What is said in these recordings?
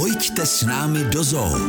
Pojďte s námi do zoo.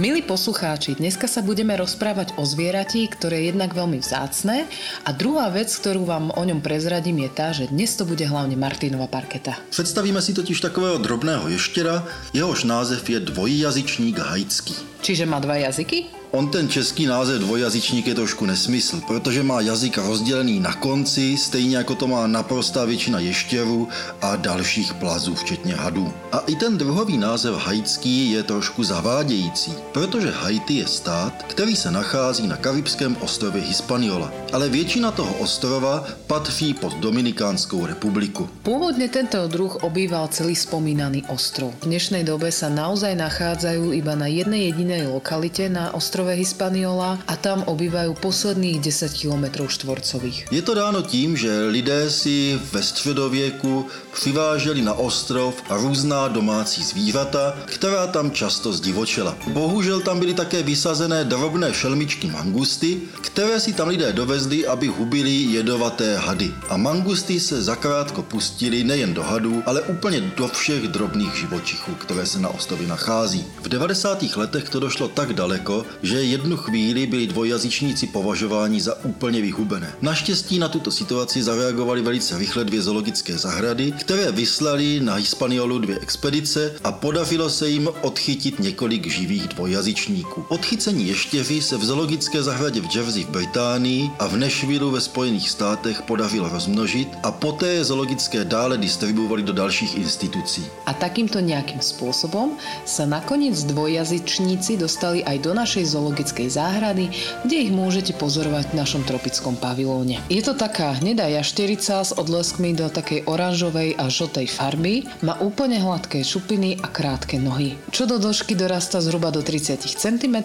Milí poslucháči, dneska sa budeme rozprávať o zvieratí, ktoré je jednak veľmi vzácne a druhá vec, ktorú vám o ňom prezradím je tá, že dnes to bude hlavne Martinova parketa. Představíme si totiž takového drobného ještěra, jehož název je dvojjazyčník haitský. Čiže má dva jazyky? On ten český název dvojjazyčník je trošku nesmysl, protože má jazyk rozdělený na konci, stejně jako to má naprostá většina ještěrů a dalších plazů, včetně hadů. A i ten druhový název haitský je trošku zavádějící, protože Haiti je stát, který se nachází na karibském ostrově Hispaniola. Ale většina toho ostrova patří pod Dominikánskou republiku. Pôvodne tento druh obýval celý spomínaný ostrov. V dnešnej dobe sa naozaj nachádzajú iba na jednej jedinej lokalite na ostrove Hispaniola a tam obývajú posledných 10 km štvorcových. Je to dáno tím, že lidé si ve středověku přiváželi na ostrov různá domácí zvířata, která tam často zdivočela. Bohužel tam byly také vysazené drobné šelmičky mangusty, které si tam lidé dovezli, aby hubili jedovaté hady. A mangusty se zakrátko pustili nejen do hadů, ale úplně do všech drobných živočichů, které se na ostrově nachází. V 90. letech to došlo tak daleko, že jednu chvíli byli dvojjazyčníci považováni za úplně vyhubené. Naštěstí na tuto situaci zareagovali velice rychle dvě zoologické zahrady, které vyslali na Hispaniolu dvě expedice a podařilo se jim odchytit několik živých dvojjazyčníků. Odchycení ještěři se v zoologické zahradě v Jersey v Británii a v Nashvilleu ve Spojených státech podařilo rozmnožit a poté zoologické dále distribuovali do dalších institucí. A takýmto nejakým spôsobom sa nakoniec dvojjazyčníci dostali aj do našej zoologickej záhrady, kde ich môžete pozorovať v našom tropickom pavilóne. Je to taká hnedá jašterica s odleskmi do takej oranžovej a žltej farby, má úplne hladké šupiny a krátke nohy. Čo do dĺžky dorasta zhruba do 30 cm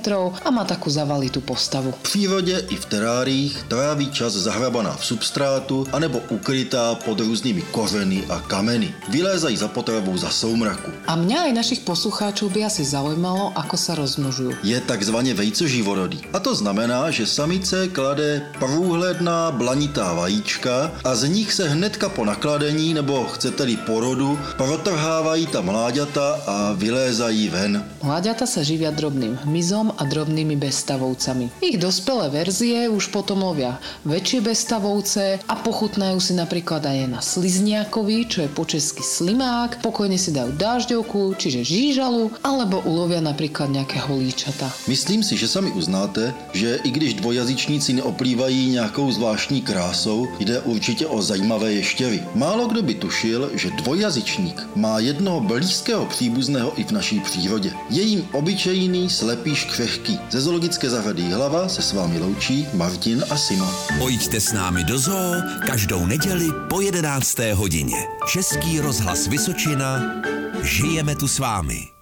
a má takú zavalitú postavu. V přírodě i v teráriích tráví čas zahrabaná v substrátu anebo ukrytá pod různými kořeny a kameny. Vylézají za potravou za soumraku. A mňa aj našich poslucháčov by asi zaujímalo, ako sa rozmnožujú. Je takzvaně vejcoživorodý. A to znamená, že samice klade průhledná blanitá vajíčka a z nich se hnedka po nakladení nebo chcete-li porodu protrhávají ta mláďata a vylézají ven. Mláďata sa živia drobným hmyzom a drobnými bestavovcami. Ich dospelé verzie už potom lovia väčšie bestavovce a pochutnajú si napríklad aj na slizniakovi, čo je po česky slimák, pokojne si dajú dážďovku, čiže žížalu, alebo ulovia napríklad nejaké holíčata. Myslím si, že sami uznáte, že i když dvojjazyčníci neoplývají nějakou zvláštní krásou, jde určitě o zajímavé ještěry. Málo kdo by tušil, že dvojjazyčník má jednoho blízkého příbuzného i v naší přírodě. Je jim obyčejný slepý škřehký. Ze zoologické zahrady Hlava se s vámi loučí Martin a Simon. Pojďte s námi do zoo každou neděli po 11. hodině. Český rozhlas Vysočina. Žijeme tu s vámi.